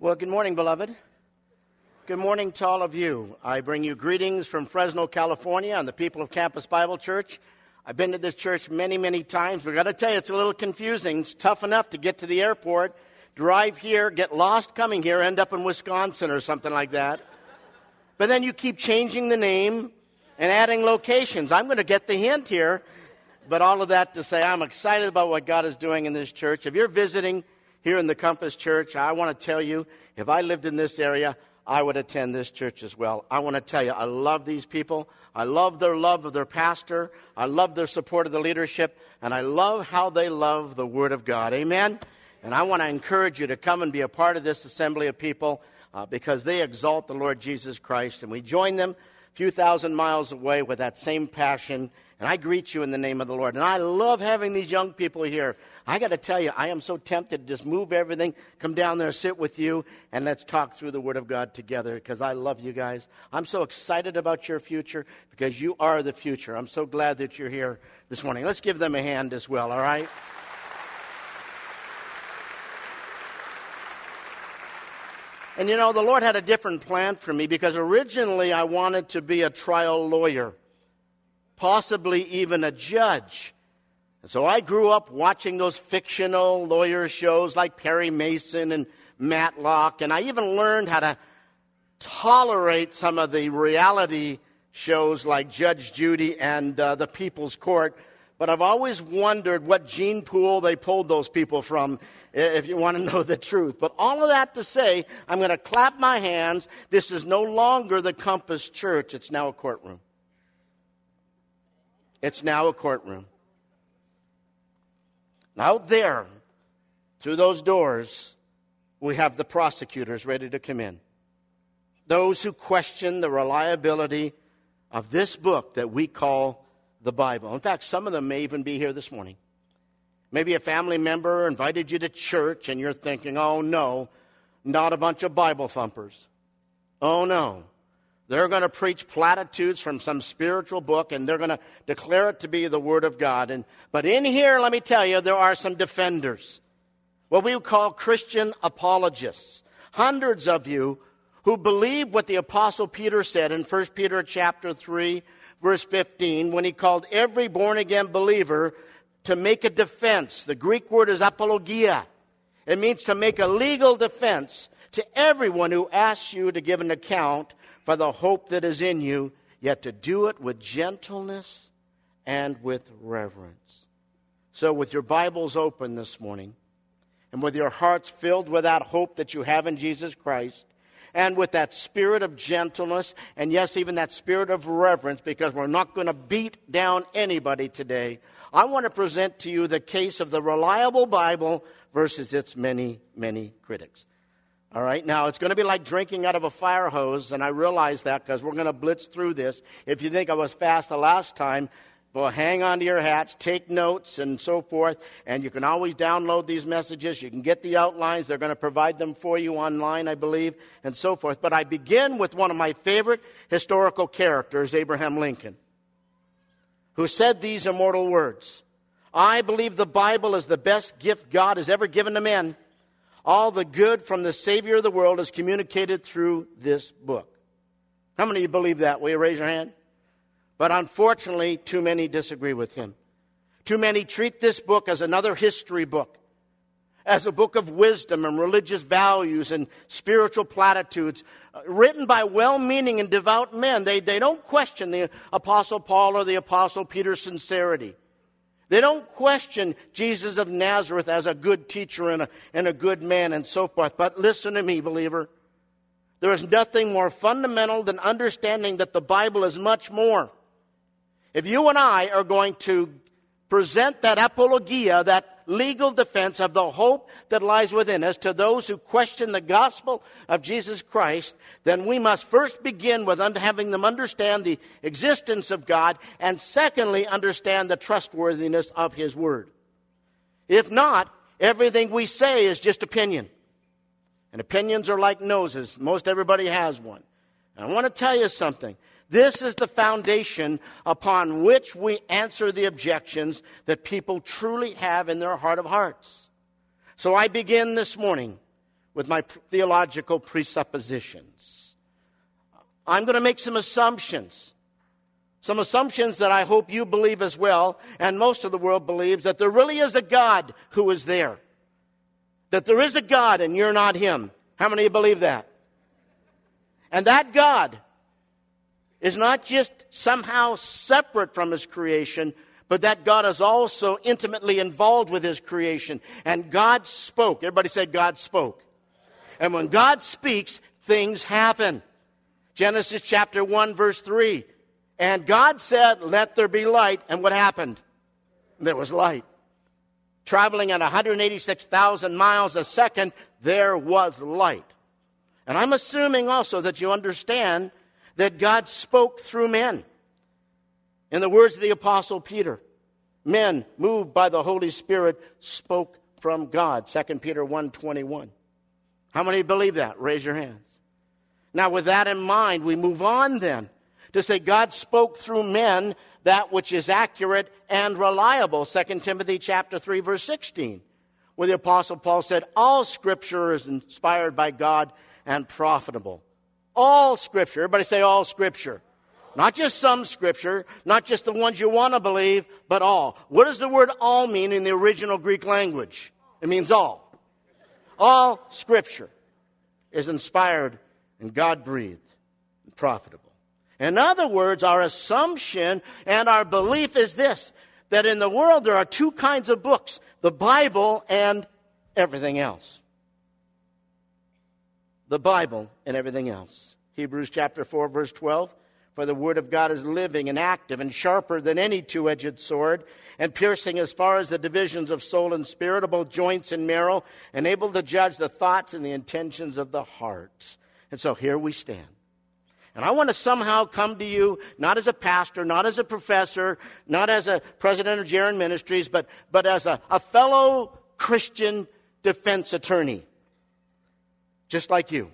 Well, good morning, beloved. Good morning to all of you. I bring you greetings from Fresno, California, and the people of Campus Bible Church. I've been to this church many, many times. We've got to tell you, it's a little confusing. It's tough enough to get to the airport, drive here, get lost coming here, end up in Wisconsin or something like that. But then you keep changing the name and adding locations. I'm going to get the hint here. But all of that to say, I'm excited about what God is doing in this church. If you're visiting here in the Compass Church, I want to tell you, if I lived in this area, I would attend this church as well. I want to tell you, I love these people. I love their love of their pastor. I love their support of the leadership. And I love how they love the Word of God. Amen? And I want to encourage you to come and be a part of this assembly of people uh, because they exalt the Lord Jesus Christ. And we join them a few thousand miles away with that same passion. And I greet you in the name of the Lord. And I love having these young people here. I got to tell you, I am so tempted to just move everything, come down there, sit with you, and let's talk through the Word of God together because I love you guys. I'm so excited about your future because you are the future. I'm so glad that you're here this morning. Let's give them a hand as well, all right? And you know, the Lord had a different plan for me because originally I wanted to be a trial lawyer, possibly even a judge. And so I grew up watching those fictional lawyer shows like Perry Mason and Matlock, and I even learned how to tolerate some of the reality shows like Judge Judy and uh, The People's Court. But I've always wondered what gene pool they pulled those people from if you want to know the truth. But all of that to say, I'm going to clap my hands. This is no longer the Compass Church, it's now a courtroom. It's now a courtroom. Out there, through those doors, we have the prosecutors ready to come in. Those who question the reliability of this book that we call the Bible. In fact, some of them may even be here this morning. Maybe a family member invited you to church and you're thinking, oh no, not a bunch of Bible thumpers. Oh no. They're going to preach platitudes from some spiritual book and they're going to declare it to be the Word of God. And, but in here, let me tell you, there are some defenders. What we call Christian apologists. Hundreds of you who believe what the apostle Peter said in 1 Peter chapter 3 verse 15 when he called every born again believer to make a defense. The Greek word is apologia. It means to make a legal defense to everyone who asks you to give an account for the hope that is in you, yet to do it with gentleness and with reverence. So, with your Bibles open this morning, and with your hearts filled with that hope that you have in Jesus Christ, and with that spirit of gentleness, and yes, even that spirit of reverence, because we're not going to beat down anybody today. I want to present to you the case of the reliable Bible versus its many, many critics. All right, now it's going to be like drinking out of a fire hose, and I realize that because we're going to blitz through this. If you think I was fast the last time, well, hang on to your hats, take notes, and so forth. And you can always download these messages. You can get the outlines. They're going to provide them for you online, I believe, and so forth. But I begin with one of my favorite historical characters, Abraham Lincoln who said these immortal words I believe the Bible is the best gift God has ever given to men. All the good from the Savior of the world is communicated through this book. How many of you believe that? Will you raise your hand? But unfortunately, too many disagree with him. Too many treat this book as another history book as a book of wisdom and religious values and spiritual platitudes uh, written by well meaning and devout men. They, they don't question the Apostle Paul or the Apostle Peter's sincerity. They don't question Jesus of Nazareth as a good teacher and a, and a good man and so forth. But listen to me, believer. There is nothing more fundamental than understanding that the Bible is much more. If you and I are going to present that apologia, that legal defense of the hope that lies within us to those who question the gospel of Jesus Christ, then we must first begin with having them understand the existence of God, and secondly, understand the trustworthiness of His Word. If not, everything we say is just opinion. And opinions are like noses. Most everybody has one. And I want to tell you something. This is the foundation upon which we answer the objections that people truly have in their heart of hearts. So I begin this morning with my theological presuppositions. I'm going to make some assumptions. Some assumptions that I hope you believe as well, and most of the world believes that there really is a God who is there. That there is a God and you're not Him. How many of you believe that? And that God is not just somehow separate from His creation, but that God is also intimately involved with His creation. And God spoke. Everybody said God spoke. And when God speaks, things happen. Genesis chapter 1, verse 3. And God said, Let there be light. And what happened? There was light. Traveling at 186,000 miles a second, there was light. And I'm assuming also that you understand that God spoke through men. In the words of the Apostle Peter, men moved by the Holy Spirit spoke from God. 2 Peter 1.21. How many believe that? Raise your hands. Now, with that in mind, we move on then to say God spoke through men that which is accurate and reliable. 2 Timothy chapter 3 verse 16, where the apostle Paul said, all scripture is inspired by God and profitable. All scripture. Everybody say all scripture. Not just some scripture, not just the ones you want to believe, but all. What does the word all mean in the original Greek language? It means all. All scripture is inspired and God breathed and profitable. In other words, our assumption and our belief is this that in the world there are two kinds of books the Bible and everything else. The Bible and everything else. Hebrews chapter 4, verse 12. For the word of God is living and active and sharper than any two edged sword, and piercing as far as the divisions of soul and spirit, of both joints and marrow, and able to judge the thoughts and the intentions of the heart. And so here we stand. And I want to somehow come to you, not as a pastor, not as a professor, not as a president of Jaron Ministries, but, but as a, a fellow Christian defense attorney, just like you.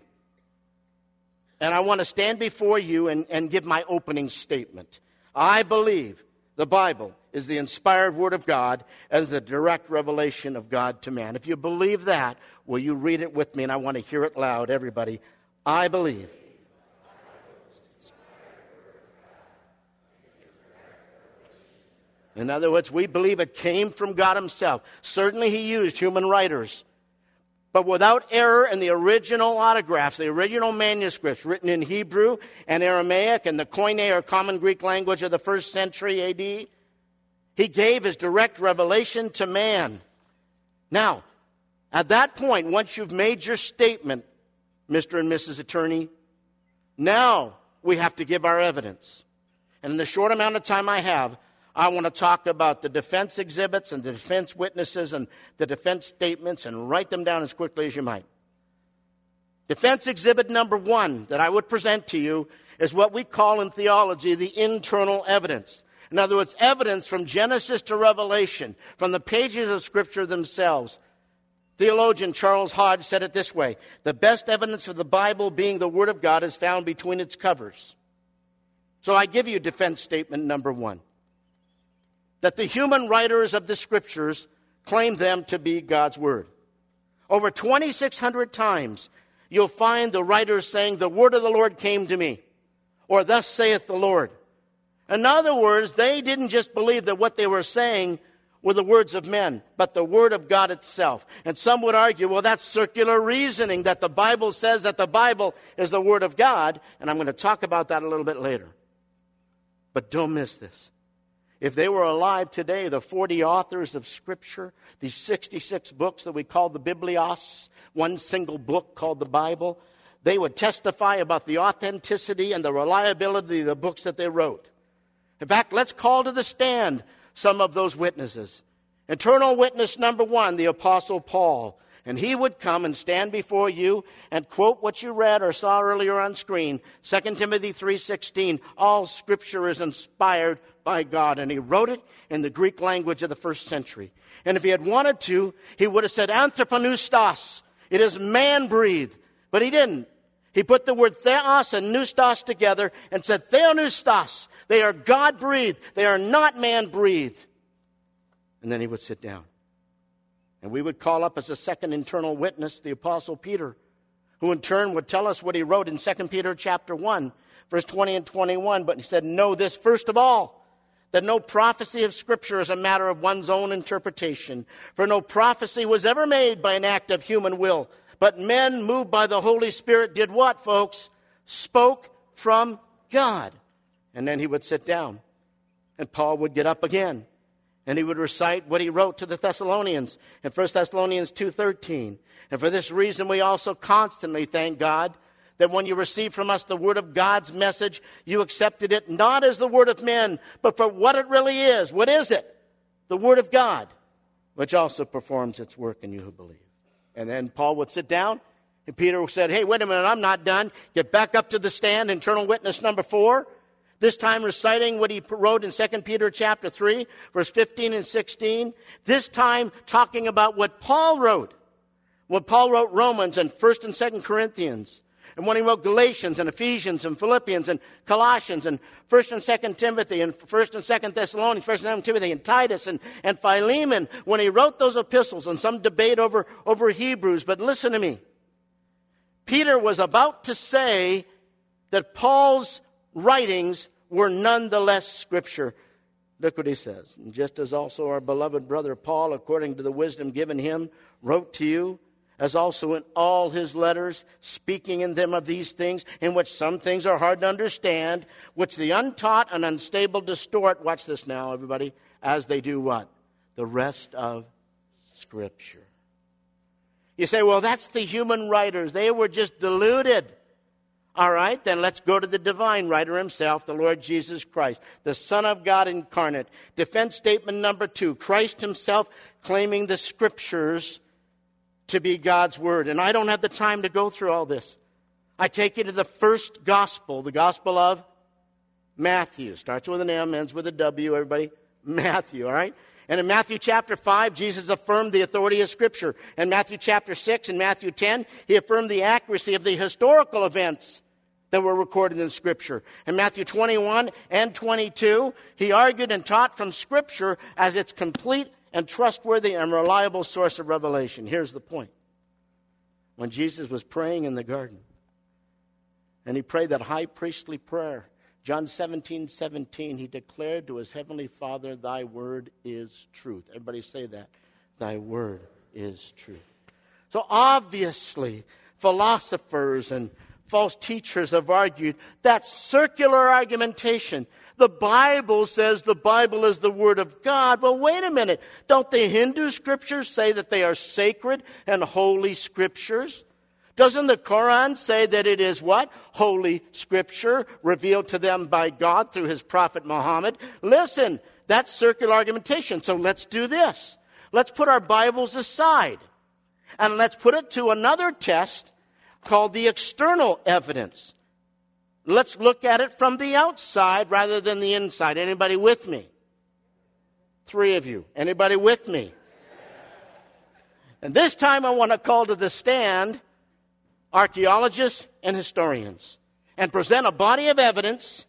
And I want to stand before you and, and give my opening statement. I believe the Bible is the inspired Word of God as the direct revelation of God to man. If you believe that, will you read it with me? And I want to hear it loud, everybody. I believe In other words, we believe it came from God Himself. Certainly, He used human writers. But without error in the original autographs, the original manuscripts written in Hebrew and Aramaic and the Koine or common Greek language of the first century AD, He gave His direct revelation to man. Now, at that point, once you've made your statement, Mr. and Mrs. Attorney, now we have to give our evidence. And in the short amount of time I have, I want to talk about the defense exhibits and the defense witnesses and the defense statements and write them down as quickly as you might. Defense exhibit number one that I would present to you is what we call in theology the internal evidence. In other words, evidence from Genesis to Revelation, from the pages of Scripture themselves. Theologian Charles Hodge said it this way The best evidence of the Bible being the Word of God is found between its covers. So I give you defense statement number one that the human writers of the scriptures claim them to be God's word. Over 2,600 times, you'll find the writers saying, The word of the Lord came to me, or Thus saith the Lord. In other words, they didn't just believe that what they were saying were the words of men, but the word of God itself. And some would argue, well, that's circular reasoning, that the Bible says that the Bible is the word of God, and I'm going to talk about that a little bit later. But don't miss this. If they were alive today, the 40 authors of Scripture, these 66 books that we call the Biblios, one single book called the Bible, they would testify about the authenticity and the reliability of the books that they wrote. In fact, let's call to the stand some of those witnesses. Internal witness number one, the Apostle Paul. And he would come and stand before you and quote what you read or saw earlier on screen, 2 Timothy 3:16, all scripture is inspired by God. And he wrote it in the Greek language of the first century. And if he had wanted to, he would have said anthropopneustos. It is man breathed. But he didn't. He put the word theos and pneustos together and said theopneustos. They are God breathed. They are not man breathed. And then he would sit down. And we would call up as a second internal witness the Apostle Peter. who in turn would tell us what he wrote in 2 Peter chapter 1, verse 20 and 21. But he said, Know this first of all, that no prophecy of Scripture is a matter of one's own interpretation. For no prophecy was ever made by an act of human will. But men moved by the Holy Spirit did what, folks? Spoke from God. And then he would sit down. And Paul would get up again. And he would recite what he wrote to the Thessalonians in 1 Thessalonians 2.13. And for this reason, we also constantly thank God that when you received from us the word of God's message, you accepted it not as the word of men, but for what it really is. What is it? The word of God, which also performs its work in you who believe. And then Paul would sit down, and Peter said, Hey, wait a minute, I'm not done. Get back up to the stand, internal witness number four. This time reciting what he wrote in 2 Peter chapter 3, verse 15 and 16. This time talking about what Paul wrote. What Paul wrote Romans and 1st and 2nd Corinthians. And when he wrote Galatians and Ephesians and Philippians and Colossians and 1st and 2nd Timothy and 1st and 2nd Thessalonians, 1st and 2nd Timothy and Titus and, and Philemon, when he wrote those epistles and some debate over, over Hebrews, but listen to me. Peter was about to say that Paul's writings were nonetheless scripture. Look what he says. Just as also our beloved brother Paul, according to the wisdom given him, wrote to you, as also in all his letters, speaking in them of these things, in which some things are hard to understand, which the untaught and unstable distort, watch this now, everybody, as they do what? The rest of Scripture. You say, well, that's the human writers. They were just deluded. All right, then let's go to the divine writer himself, the Lord Jesus Christ, the Son of God incarnate. Defense statement number two Christ himself claiming the scriptures to be God's word. And I don't have the time to go through all this. I take you to the first gospel, the gospel of Matthew. Starts with an M, ends with a W, everybody. Matthew, all right? And in Matthew chapter 5, Jesus affirmed the authority of Scripture. In Matthew chapter 6 and Matthew 10, he affirmed the accuracy of the historical events that were recorded in Scripture. In Matthew 21 and 22, he argued and taught from Scripture as its complete and trustworthy and reliable source of revelation. Here's the point. When Jesus was praying in the garden, and he prayed that high priestly prayer, John 17, 17, he declared to his heavenly Father, Thy word is truth. Everybody say that. Thy word is truth. So obviously, philosophers and false teachers have argued that circular argumentation the Bible says the Bible is the Word of God. Well, wait a minute. Don't the Hindu scriptures say that they are sacred and holy scriptures? Doesn't the Quran say that it is what? Holy scripture revealed to them by God through his prophet Muhammad? Listen, that's circular argumentation. So let's do this. Let's put our Bibles aside and let's put it to another test called the external evidence. Let's look at it from the outside rather than the inside. Anybody with me? Three of you. Anybody with me? And this time I want to call to the stand archaeologists and historians and present a body of evidence.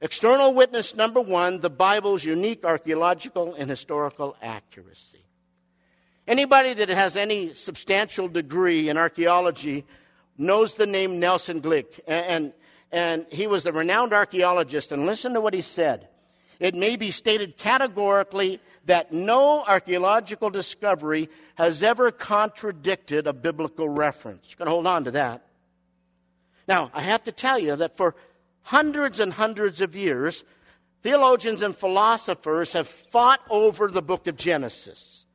External witness number one the Bible's unique archaeological and historical accuracy. Anybody that has any substantial degree in archaeology knows the name Nelson Glueck. And, and he was a renowned archaeologist. And listen to what he said. It may be stated categorically that no archaeological discovery has ever contradicted a biblical reference. You're going to hold on to that. Now, I have to tell you that for hundreds and hundreds of years, theologians and philosophers have fought over the book of Genesis,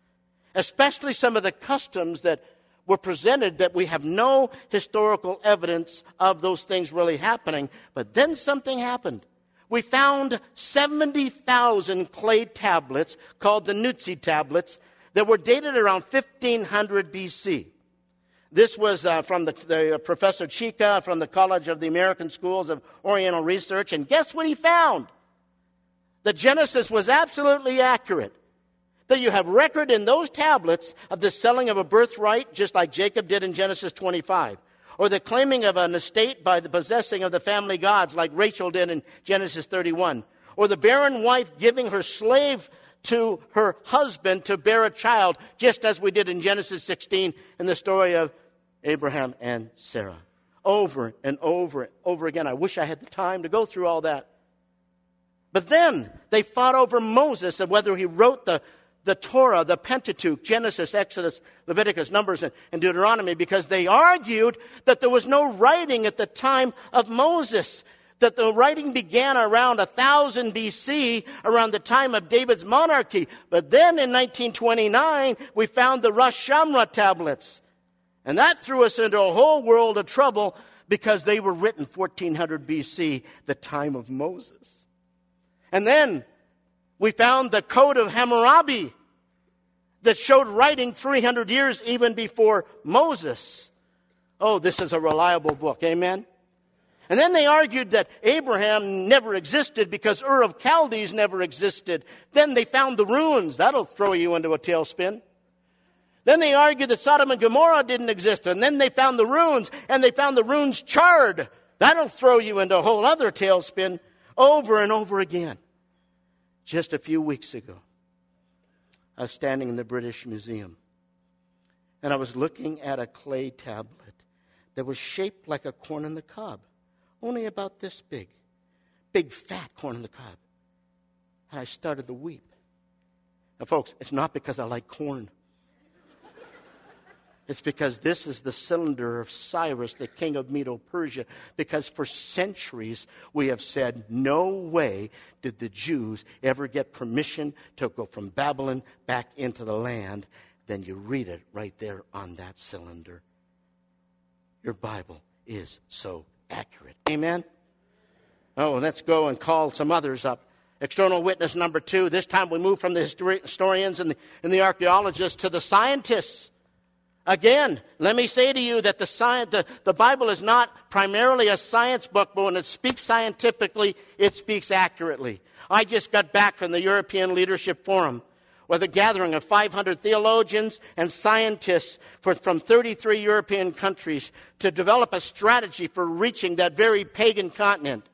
especially some of the customs that were presented that we have no historical evidence of those things really happening. But then something happened. We found 70,000 clay tablets called the Nuzi tablets that were dated around 1500 BC. This was uh, from the, the uh, Professor Chiera from the College of the American Schools of Oriental Research. And guess what he found? The Genesis was absolutely accurate that you have record in those tablets of the selling of a birthright, just like Jacob did in Genesis 25, or the claiming of an estate by the possessing of the family gods, like Rachel did in Genesis 31, or the barren wife giving her slave to her husband to bear a child, just as we did in Genesis 16 in the story of Abraham and Sarah. Over and over and over again. I wish I had the time to go through all that. But then they fought over Moses and whether he wrote the, the Torah, the Pentateuch, Genesis, Exodus, Leviticus, Numbers, and, Deuteronomy because they argued that there was no writing at the time of Moses that the writing began around 1000 BC, around the time of David's monarchy. But then in 1929, we found the Ras Shamra tablets. And that threw us into a whole world of trouble because they were written 1400 BC, the time of Moses. And then we found the Code of Hammurabi that showed writing 300 years even before Moses. Oh, this is a reliable book. Amen? And then they argued that Abraham never existed because Ur of Chaldees never existed. Then they found the ruins. That'll throw you into a tailspin. Then they argued that Sodom and Gomorrah didn't exist. And then they found the ruins, and they found the ruins charred. That'll throw you into a whole other tailspin over and over again. Just a few weeks ago, I was standing in the British Museum, and I was looking at a clay tablet that was shaped like a corn on the cob only about this big, big fat corn on the cob. And I started to weep. Now, folks, it's not because I like corn. It's because this is the cylinder of Cyrus, the king of Medo Persia. Because for centuries we have said, no way did the Jews ever get permission to go from Babylon back into the land. Then you read it right there on that cylinder. Your Bible is so accurate. Amen? Oh, let's go and call some others up. External witness number two. This time we move from the historians and the, and the archaeologists to the scientists. Again, let me say to you that the, science, the, the Bible is not primarily a science book, but when it speaks scientifically, it speaks accurately. I just got back from the European Leadership Forum with a gathering of 500 theologians and scientists for, from 33 European countries to develop a strategy for reaching that very pagan continent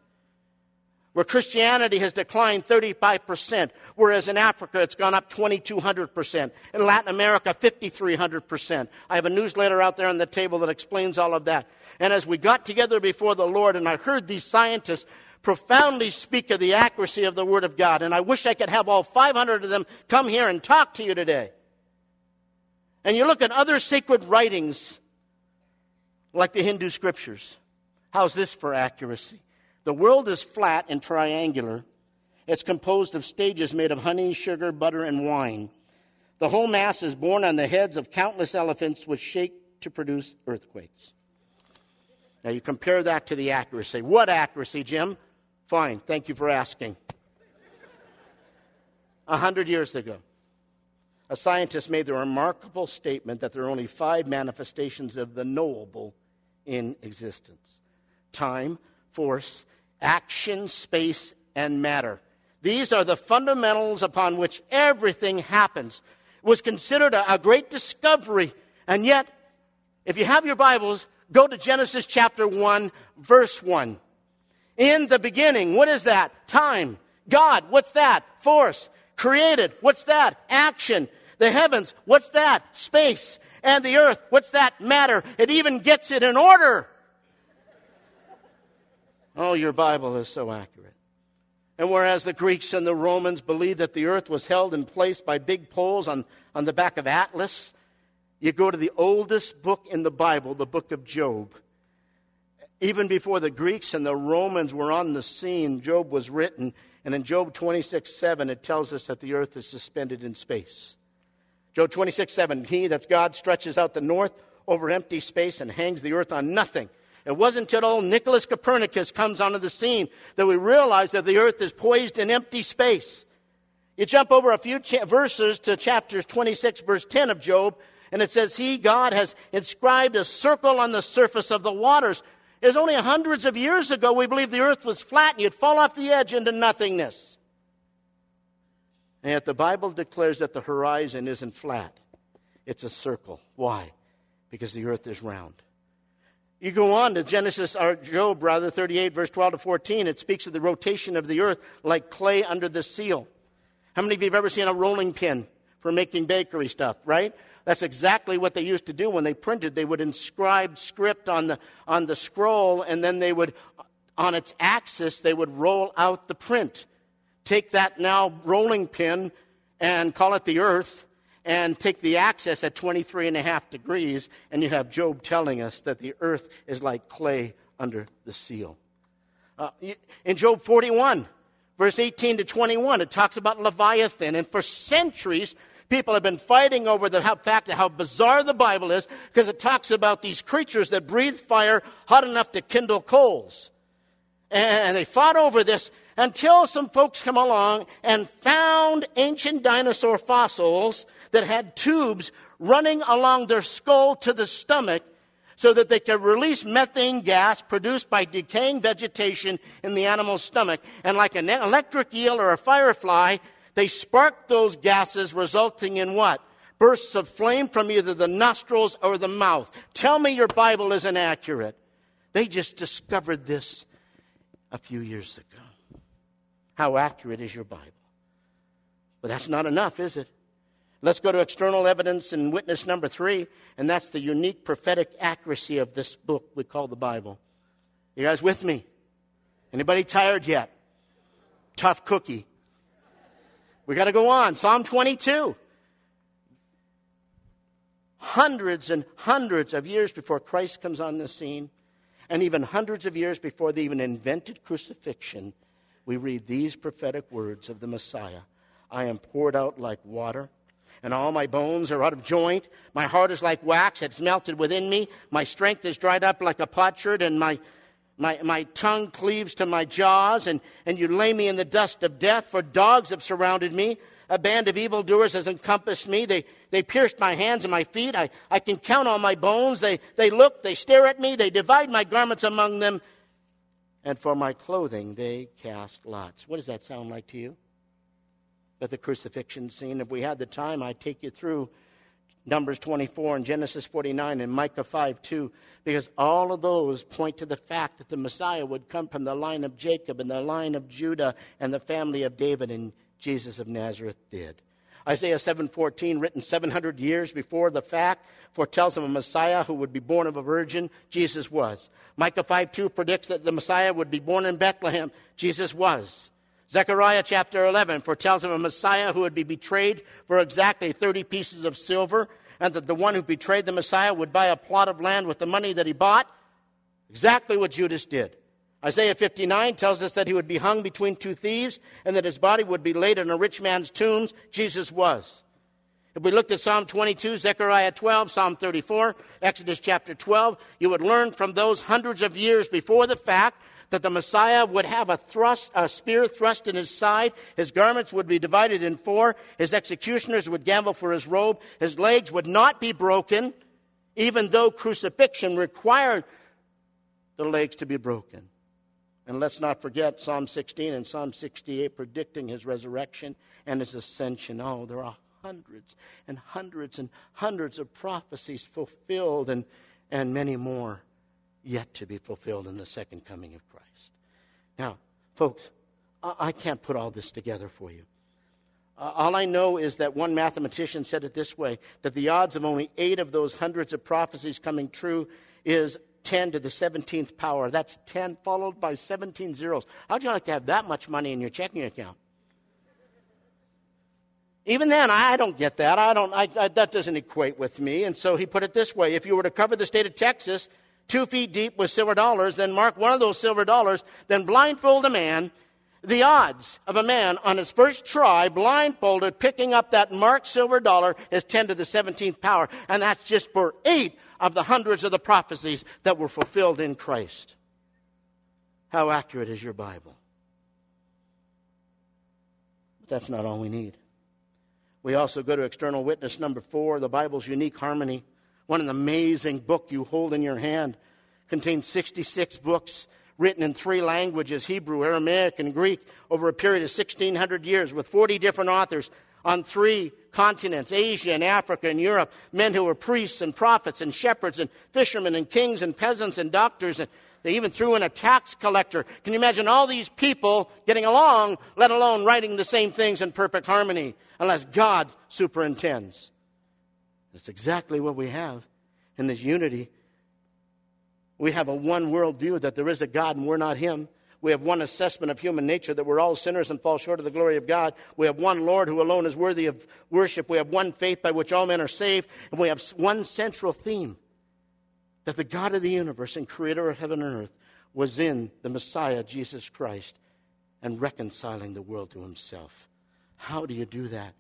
where Christianity has declined 35%, whereas in Africa it's gone up 2,200%. In Latin America, 5,300%. I have a newsletter out there on the table that explains all of that. And as we got together before the Lord and I heard these scientists profoundly speak of the accuracy of the Word of God. And I wish I could have all 500 of them come here and talk to you today. And you look at other sacred writings, like the Hindu scriptures. How's this for accuracy? The world is flat and triangular. It's composed of stages made of honey, sugar, butter, and wine. The whole mass is borne on the heads of countless elephants which shake to produce earthquakes. Now you compare that to the accuracy. What accuracy, Jim? Fine, thank you for asking. A hundred years ago, a scientist made the remarkable statement that there are only five manifestations of the knowable in existence time, force, action, space, and matter. These are the fundamentals upon which everything happens. It was considered a, a great discovery, and yet, if you have your Bibles, go to Genesis chapter 1, verse 1. In the beginning, what is that? Time. God, what's that? Force. Created, what's that? Action. The heavens, what's that? Space. And the earth, what's that? Matter. It even gets it in order. Oh, your Bible is so accurate. And whereas the Greeks and the Romans believed that the earth was held in place by big poles on, on the back of Atlas, you go to the oldest book in the Bible, the book of Job, even before the Greeks and the Romans were on the scene, Job was written. And in Job 26 7, it tells us that the earth is suspended in space. Job 26 7, he, that's God, stretches out the north over empty space and hangs the earth on nothing. It wasn't until old Nicholas Copernicus comes onto the scene that we realize that the earth is poised in empty space. You jump over a few cha- verses to chapter 26, verse 10 of Job, and it says, He, God, has inscribed a circle on the surface of the waters It was only hundreds of years ago we believed the earth was flat and you'd fall off the edge into nothingness. And yet the Bible declares that the horizon isn't flat, it's a circle. Why? Because the earth is round. You go on to Genesis, or Job, rather, 38, verse 12 to 14. It speaks of the rotation of the earth like clay under the seal. How many of you have ever seen a rolling pin for making bakery stuff, right? that's exactly what they used to do when they printed. They would inscribe script on the, on the scroll, and then they would, on its axis, they would roll out the print. Take that now rolling pin and call it the earth, and take the axis at 23 and a half degrees, and you have Job telling us that the earth is like clay under the seal. Uh, in Job 41, verse 18 to 21, it talks about Leviathan, and for centuries, people have been fighting over the fact of how bizarre the Bible is because it talks about these creatures that breathe fire hot enough to kindle coals. And they fought over this until some folks come along and found ancient dinosaur fossils that had tubes running along their skull to the stomach so that they could release methane gas produced by decaying vegetation in the animal's stomach. And like an electric eel or a firefly, they sparked those gases, resulting in what? Bursts of flame from either the nostrils or the mouth. Tell me your Bible isn't accurate. They just discovered this a few years ago. How accurate is your Bible? But that's not enough, is it? Let's go to external evidence and witness number three, and that's the unique prophetic accuracy of this book we call the Bible. You guys with me? Anybody tired yet? Tough cookie. We got to go on. Psalm 22. Hundreds and hundreds of years before Christ comes on the scene, and even hundreds of years before they even invented crucifixion, we read these prophetic words of the Messiah I am poured out like water and all my bones are out of joint. My heart is like wax, it's melted within me. My strength is dried up like a potsherd, and my, my, my tongue cleaves to my jaws, and, and you lay me in the dust of death, for dogs have surrounded me. A band of evildoers has encompassed me. They, they pierced my hands and my feet. I, I can count all my bones. They, they look, they stare at me, they divide my garments among them, and for my clothing they cast lots. What does that sound like to you? at the crucifixion scene. If we had the time, I'd take you through Numbers 24 and Genesis 49 and Micah 5 2, because all of those point to the fact that the Messiah would come from the line of Jacob and the line of Judah and the family of David, and Jesus of Nazareth did. Isaiah 7:14, written 700 years before the fact, foretells of a Messiah who would be born of a virgin. Jesus was. Micah 5:2 predicts that the Messiah would be born in Bethlehem. Jesus was. Zechariah chapter 11 foretells of a Messiah who would be betrayed for exactly 30 pieces of silver, and that the one who betrayed the Messiah would buy a plot of land with the money that he bought. Exactly what Judas did. Isaiah 59 tells us that he would be hung between two thieves and that his body would be laid in a rich man's tombs. Jesus was. If we looked at Psalm 22, Zechariah 12, Psalm 34, Exodus chapter 12, you would learn from those hundreds of years before the fact that the Messiah would have a thrust, a spear thrust in his side. His garments would be divided in four. His executioners would gamble for his robe. His legs would not be broken, even though crucifixion required the legs to be broken. And let's not forget Psalm 16 and Psalm 68 predicting his resurrection and his ascension. Oh, there are hundreds and hundreds and hundreds of prophecies fulfilled and, and many more yet to be fulfilled in the second coming of Christ. Now, folks, I can't put all this together for you. Uh, all I know is that one mathematician said it this way that the odds of only eight of those hundreds of prophecies coming true is 10 to the 17th power. That's 10 followed by 17 zeros. How'd you like to have that much money in your checking account? Even then, I don't get that. I don't, I, I, that doesn't equate with me. And so he put it this way if you were to cover the state of Texas two feet deep with silver dollars, then mark one of those silver dollars, then blindfold a man. The odds of a man on his first try, blindfolded, picking up that marked silver dollar is 10 to the 17th power. And that's just for eight of the hundreds of the prophecies that were fulfilled in Christ. How accurate is your Bible? But that's not all we need. We also go to external witness number four, the Bible's unique harmony. What an amazing book you hold in your hand. Contains 66 books written in three languages Hebrew, Aramaic, and Greek over a period of 1,600 years with 40 different authors on three continents Asia and Africa and Europe. Men who were priests and prophets and shepherds and fishermen and kings and peasants and doctors. And they even threw in a tax collector. Can you imagine all these people getting along, let alone writing the same things in perfect harmony, unless God superintends? That's exactly what we have in this unity. We have a one world view that there is a God and we're not Him. We have one assessment of human nature that we're all sinners and fall short of the glory of God. We have one Lord who alone is worthy of worship. We have one faith by which all men are saved. And we have one central theme that the God of the universe and creator of heaven and earth was in the Messiah, Jesus Christ, and reconciling the world to himself. How do you do that?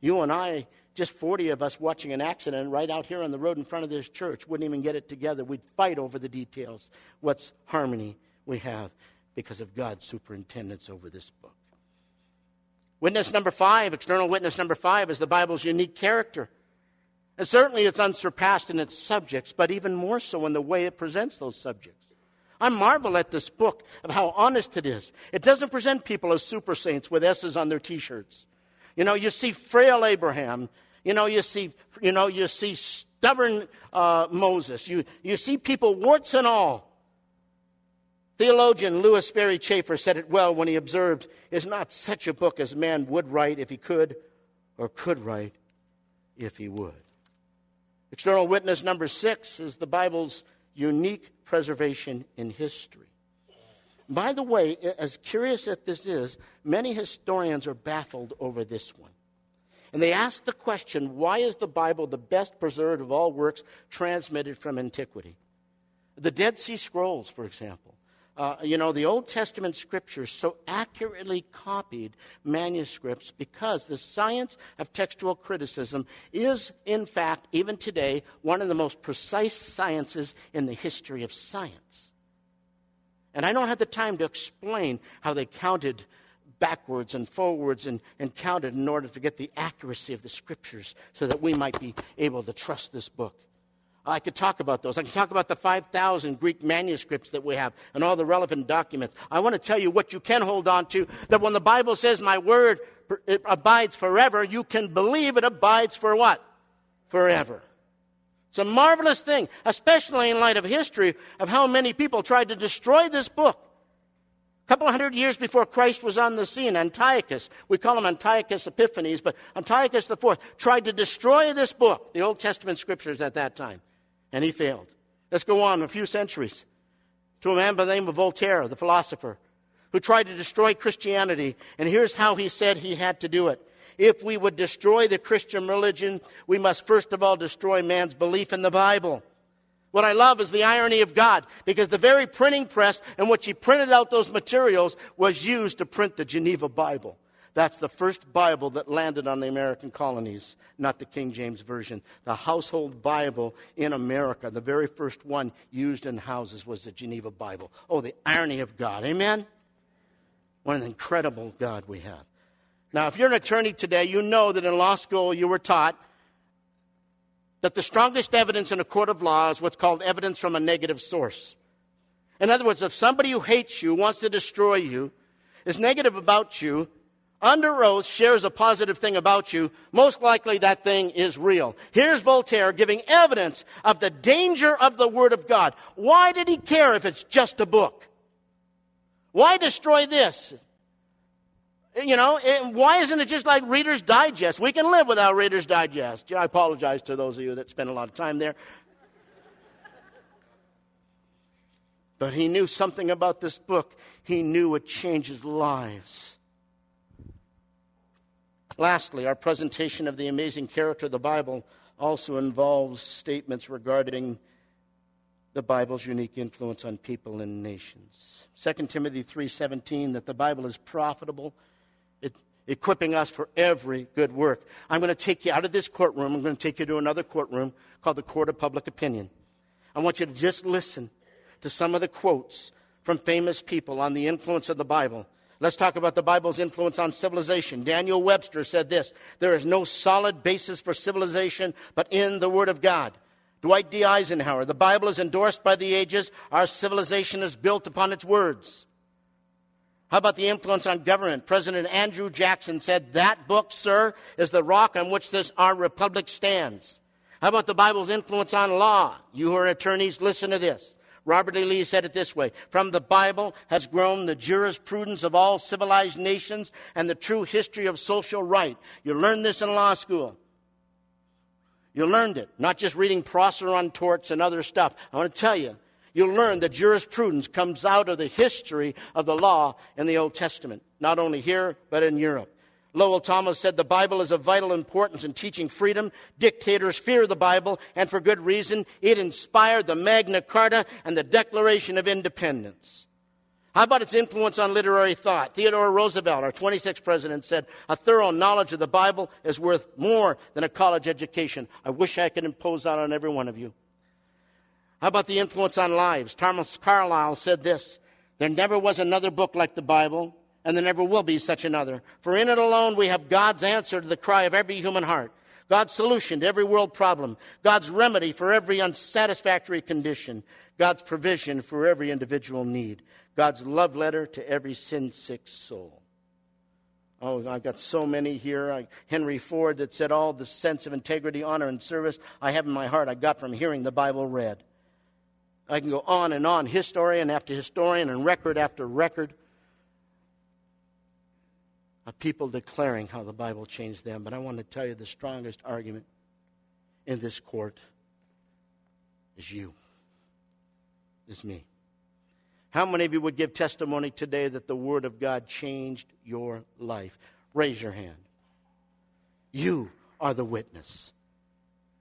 You and I, just 40 of us watching an accident right out here on the road in front of this church, wouldn't even get it together. We'd fight over the details. What's harmony we have because of God's superintendence over this book. Witness number five, external witness number five, is the Bible's unique character. And certainly it's unsurpassed in its subjects, but even more so in the way it presents those subjects. I marvel at this book of how honest it is. It doesn't present people as super saints with S's on their t-shirts. You know, you see frail Abraham. You know, you see, you know, you see stubborn uh, Moses. You, you see people, warts and all. Theologian Lewis Sperry Chafer said it well when he observed, is not such a book as man would write if he could, or could write if he would. External witness number six is the Bible's unique preservation in history. By the way, as curious as this is, many historians are baffled over this one. And they ask the question why is the Bible the best preserved of all works transmitted from antiquity? The Dead Sea Scrolls, for example, uh, you know, the Old Testament scriptures so accurately copied manuscripts because the science of textual criticism is, in fact, even today, one of the most precise sciences in the history of science. And I don't have the time to explain how they counted backwards and forwards and, and counted in order to get the accuracy of the scriptures so that we might be able to trust this book. I could talk about those. I can talk about the 5,000 Greek manuscripts that we have and all the relevant documents. I want to tell you what you can hold on to that when the Bible says, My word it abides forever, you can believe it abides for what? Forever. It's a marvelous thing, especially in light of history of how many people tried to destroy this book. A couple hundred years before Christ was on the scene, Antiochus, we call him Antiochus Epiphanes, but Antiochus IV tried to destroy this book, the Old Testament scriptures at that time and he failed. Let's go on a few centuries to a man by the name of Voltaire, the philosopher, who tried to destroy Christianity. And here's how he said he had to do it. If we would destroy the Christian religion, we must first of all destroy man's belief in the Bible. What I love is the irony of God, because the very printing press in which he printed out those materials was used to print the Geneva Bible. That's the first Bible that landed on the American colonies, not the King James Version. The household Bible in America, the very first one used in houses, was the Geneva Bible. Oh, the irony of God. Amen? What an incredible God we have. Now, if you're an attorney today, you know that in law school you were taught that the strongest evidence in a court of law is what's called evidence from a negative source. In other words, if somebody who hates you, wants to destroy you, is negative about you, under oath shares a positive thing about you, most likely that thing is real. Here's Voltaire giving evidence of the danger of the Word of God. Why did he care if it's just a book? Why destroy this? You know, why isn't it just like Reader's Digest? We can live without Reader's Digest. I apologize to those of you that spend a lot of time there. But he knew something about this book. He knew it changes lives. Lastly, our presentation of the amazing character of the Bible also involves statements regarding the Bible's unique influence on people and nations. 2 Timothy 3:17 that the Bible is profitable, it, equipping us for every good work. I'm going to take you out of this courtroom. I'm going to take you to another courtroom called the Court of Public Opinion. I want you to just listen to some of the quotes from famous people on the influence of the Bible Let's talk about the Bible's influence on civilization. Daniel Webster said this There is no solid basis for civilization but in the Word of God. Dwight D. Eisenhower, the Bible is endorsed by the ages. Our civilization is built upon its words. How about the influence on government? President Andrew Jackson said, That book, sir, is the rock on which this our republic stands. How about the Bible's influence on law? You who are attorneys, listen to this. Robert E. Lee said it this way From the Bible has grown the jurisprudence of all civilized nations and the true history of social right. You learn this in law school. You learned it, not just reading Prosser on torts and other stuff. I want to tell you, you'll learn that jurisprudence comes out of the history of the law in the Old Testament, not only here, but in Europe. Lowell Thomas said the Bible is of vital importance in teaching freedom. Dictators fear the Bible, and for good reason. It inspired the Magna Carta and the Declaration of Independence. How about its influence on literary thought? Theodore Roosevelt, our 26th president, said, A thorough knowledge of the Bible is worth more than a college education. I wish I could impose that on every one of you. How about the influence on lives? Thomas Carlyle said this There never was another book like the Bible, and there never will be such another. For in it alone we have God's answer to the cry of every human heart, God's solution to every world problem, God's remedy for every unsatisfactory condition, God's provision for every individual need. God's love letter to every sin sick soul. Oh, I've got so many here. I, Henry Ford that said, All the sense of integrity, honor, and service I have in my heart I got from hearing the Bible read. I can go on and on, historian after historian, and record after record of people declaring how the Bible changed them. But I want to tell you the strongest argument in this court is you, is me. How many of you would give testimony today that the Word of God changed your life? Raise your hand. You are the witness.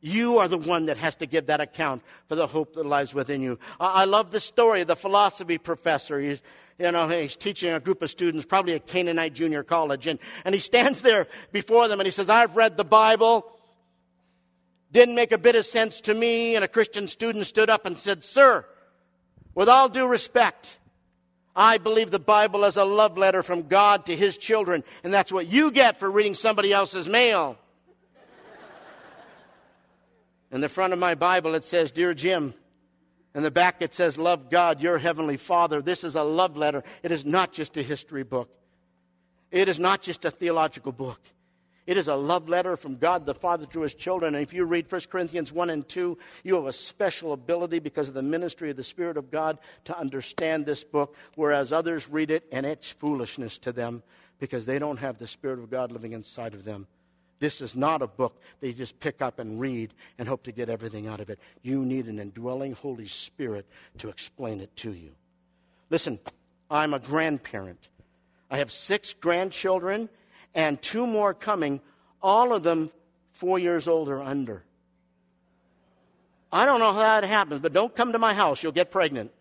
You are the one that has to give that account for the hope that lies within you. I, love the story of the philosophy professor. He's, you know, he's teaching a group of students, probably at Canaanite Junior College, and, and he stands there before them and he says, I've read the Bible. Didn't make a bit of sense to me. And a Christian student stood up and said, Sir, with all due respect, I believe the Bible is a love letter from God to His children, and that's what you get for reading somebody else's mail. In the front of my Bible, it says, Dear Jim. In the back, it says, Love God, your heavenly Father. This is a love letter. It is not just a history book, it is not just a theological book. It is a love letter from God the Father to his children. And if you read 1 Corinthians 1 and 2, you have a special ability because of the ministry of the Spirit of God to understand this book, whereas others read it and it's foolishness to them because they don't have the Spirit of God living inside of them. This is not a book that you just pick up and read and hope to get everything out of it. You need an indwelling Holy Spirit to explain it to you. Listen, I'm a grandparent. I have six grandchildren and two more coming, all of them four years old or under. I don't know how that happens, but don't come to my house. You'll get pregnant.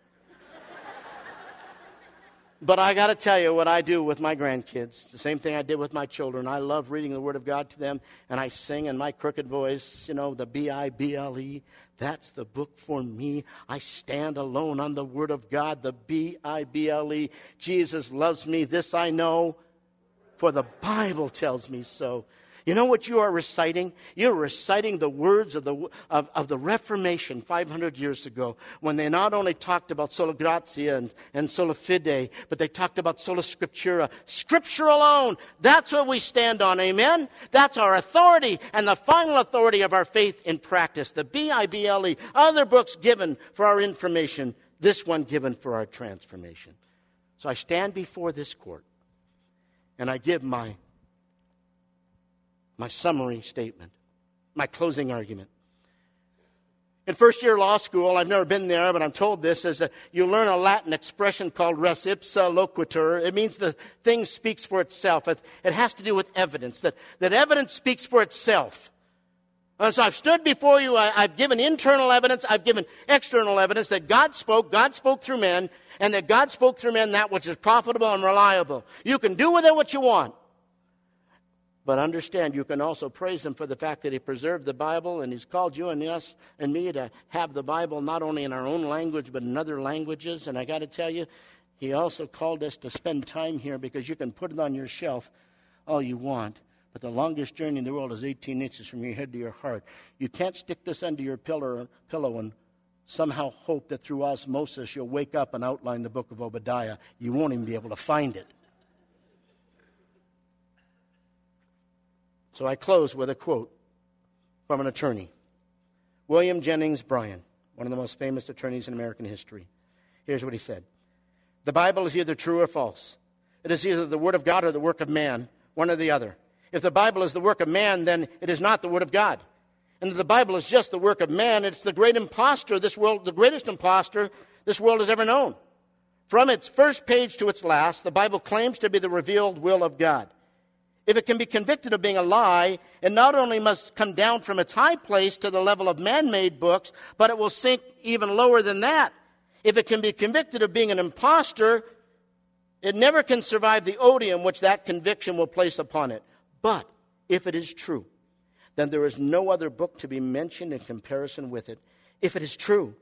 But I got to tell you what I do with my grandkids. The same thing I did with my children. I love reading the Word of God to them, and I sing in my crooked voice, you know, the B I B L E. That's the book for me. I stand alone on the Word of God, the B I B L E. Jesus loves me. This I know for the Bible tells me so. You know what you are reciting? You're reciting the words of the, of, of, the Reformation 500 years ago when they not only talked about sola gratia and, and sola fide, but they talked about sola scriptura. Scripture alone. That's what we stand on. Amen? That's our authority and the final authority of our faith in practice. The B-I-B-L-E. Other books given for our information. This one given for our transformation. So I stand before this court and I give my, my summary statement, my closing argument. In first year law school, I've never been there, but I'm told this, is that you learn a Latin expression called res ipsa loquitur. It means the thing speaks for itself. It, it has to do with evidence, that, that evidence speaks for itself. And so I've stood before you, I, I've given internal evidence, I've given external evidence that God spoke, God spoke through men, and that God spoke through men that which is profitable and reliable. You can do with it what you want. But understand, you can also praise Him for the fact that He preserved the Bible and He's called you and us and me to have the Bible not only in our own language but in other languages. And I got to tell you, He also called us to spend time here because you can put it on your shelf all you want. But the longest journey in the world is 18 inches from your head to your heart. You can't stick this under your pillow, pillow and somehow hope that through osmosis you'll wake up and outline the book of Obadiah. You won't even be able to find it. So I close with a quote from an attorney William Jennings Bryan, one of the most famous attorneys in American history. Here's what he said The Bible is either true or false. It is either the Word of God or the work of man, one or the other. If the Bible is the work of man, then it is not the Word of God. and if the Bible is just the work of man. It's the great impostor this world, the greatest impostor this world has ever known. From its first page to its last, the Bible claims to be the revealed will of God. If it can be convicted of being a lie, it not only must come down from its high place to the level of man made books, but it will sink even lower than that. If it can be convicted of being an impostor, it never can survive the odium which that conviction will place upon it. But if it is true, then there is no other book to be mentioned in comparison with it. If it is true,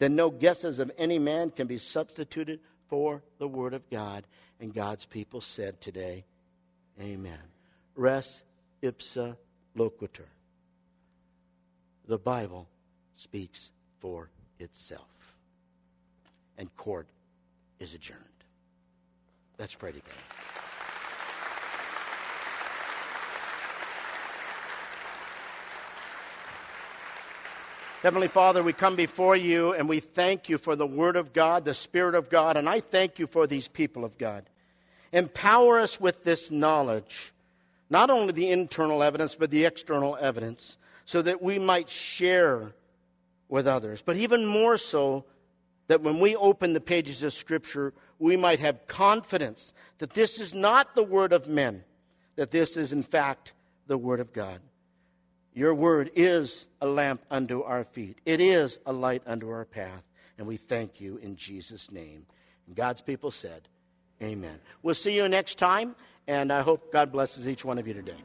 then no guesses of any man can be substituted for the Word of God. And God's people said today, Amen. Res ipsa loquitur. The Bible speaks for itself. And court is adjourned. Let's pray together. Heavenly Father, we come before you and we thank you for the Word of God, the Spirit of God, and I thank you for these people of God. Empower us with this knowledge, not only the internal evidence, but the external evidence, so that we might share with others. But even more so, that when we open the pages of Scripture, we might have confidence that this is not the word of men, that this is, in fact, the word of God. Your word is a lamp unto our feet, it is a light unto our path. And we thank you in Jesus' name. And God's people said, Amen. We'll see you next time, and I hope God blesses each one of you today.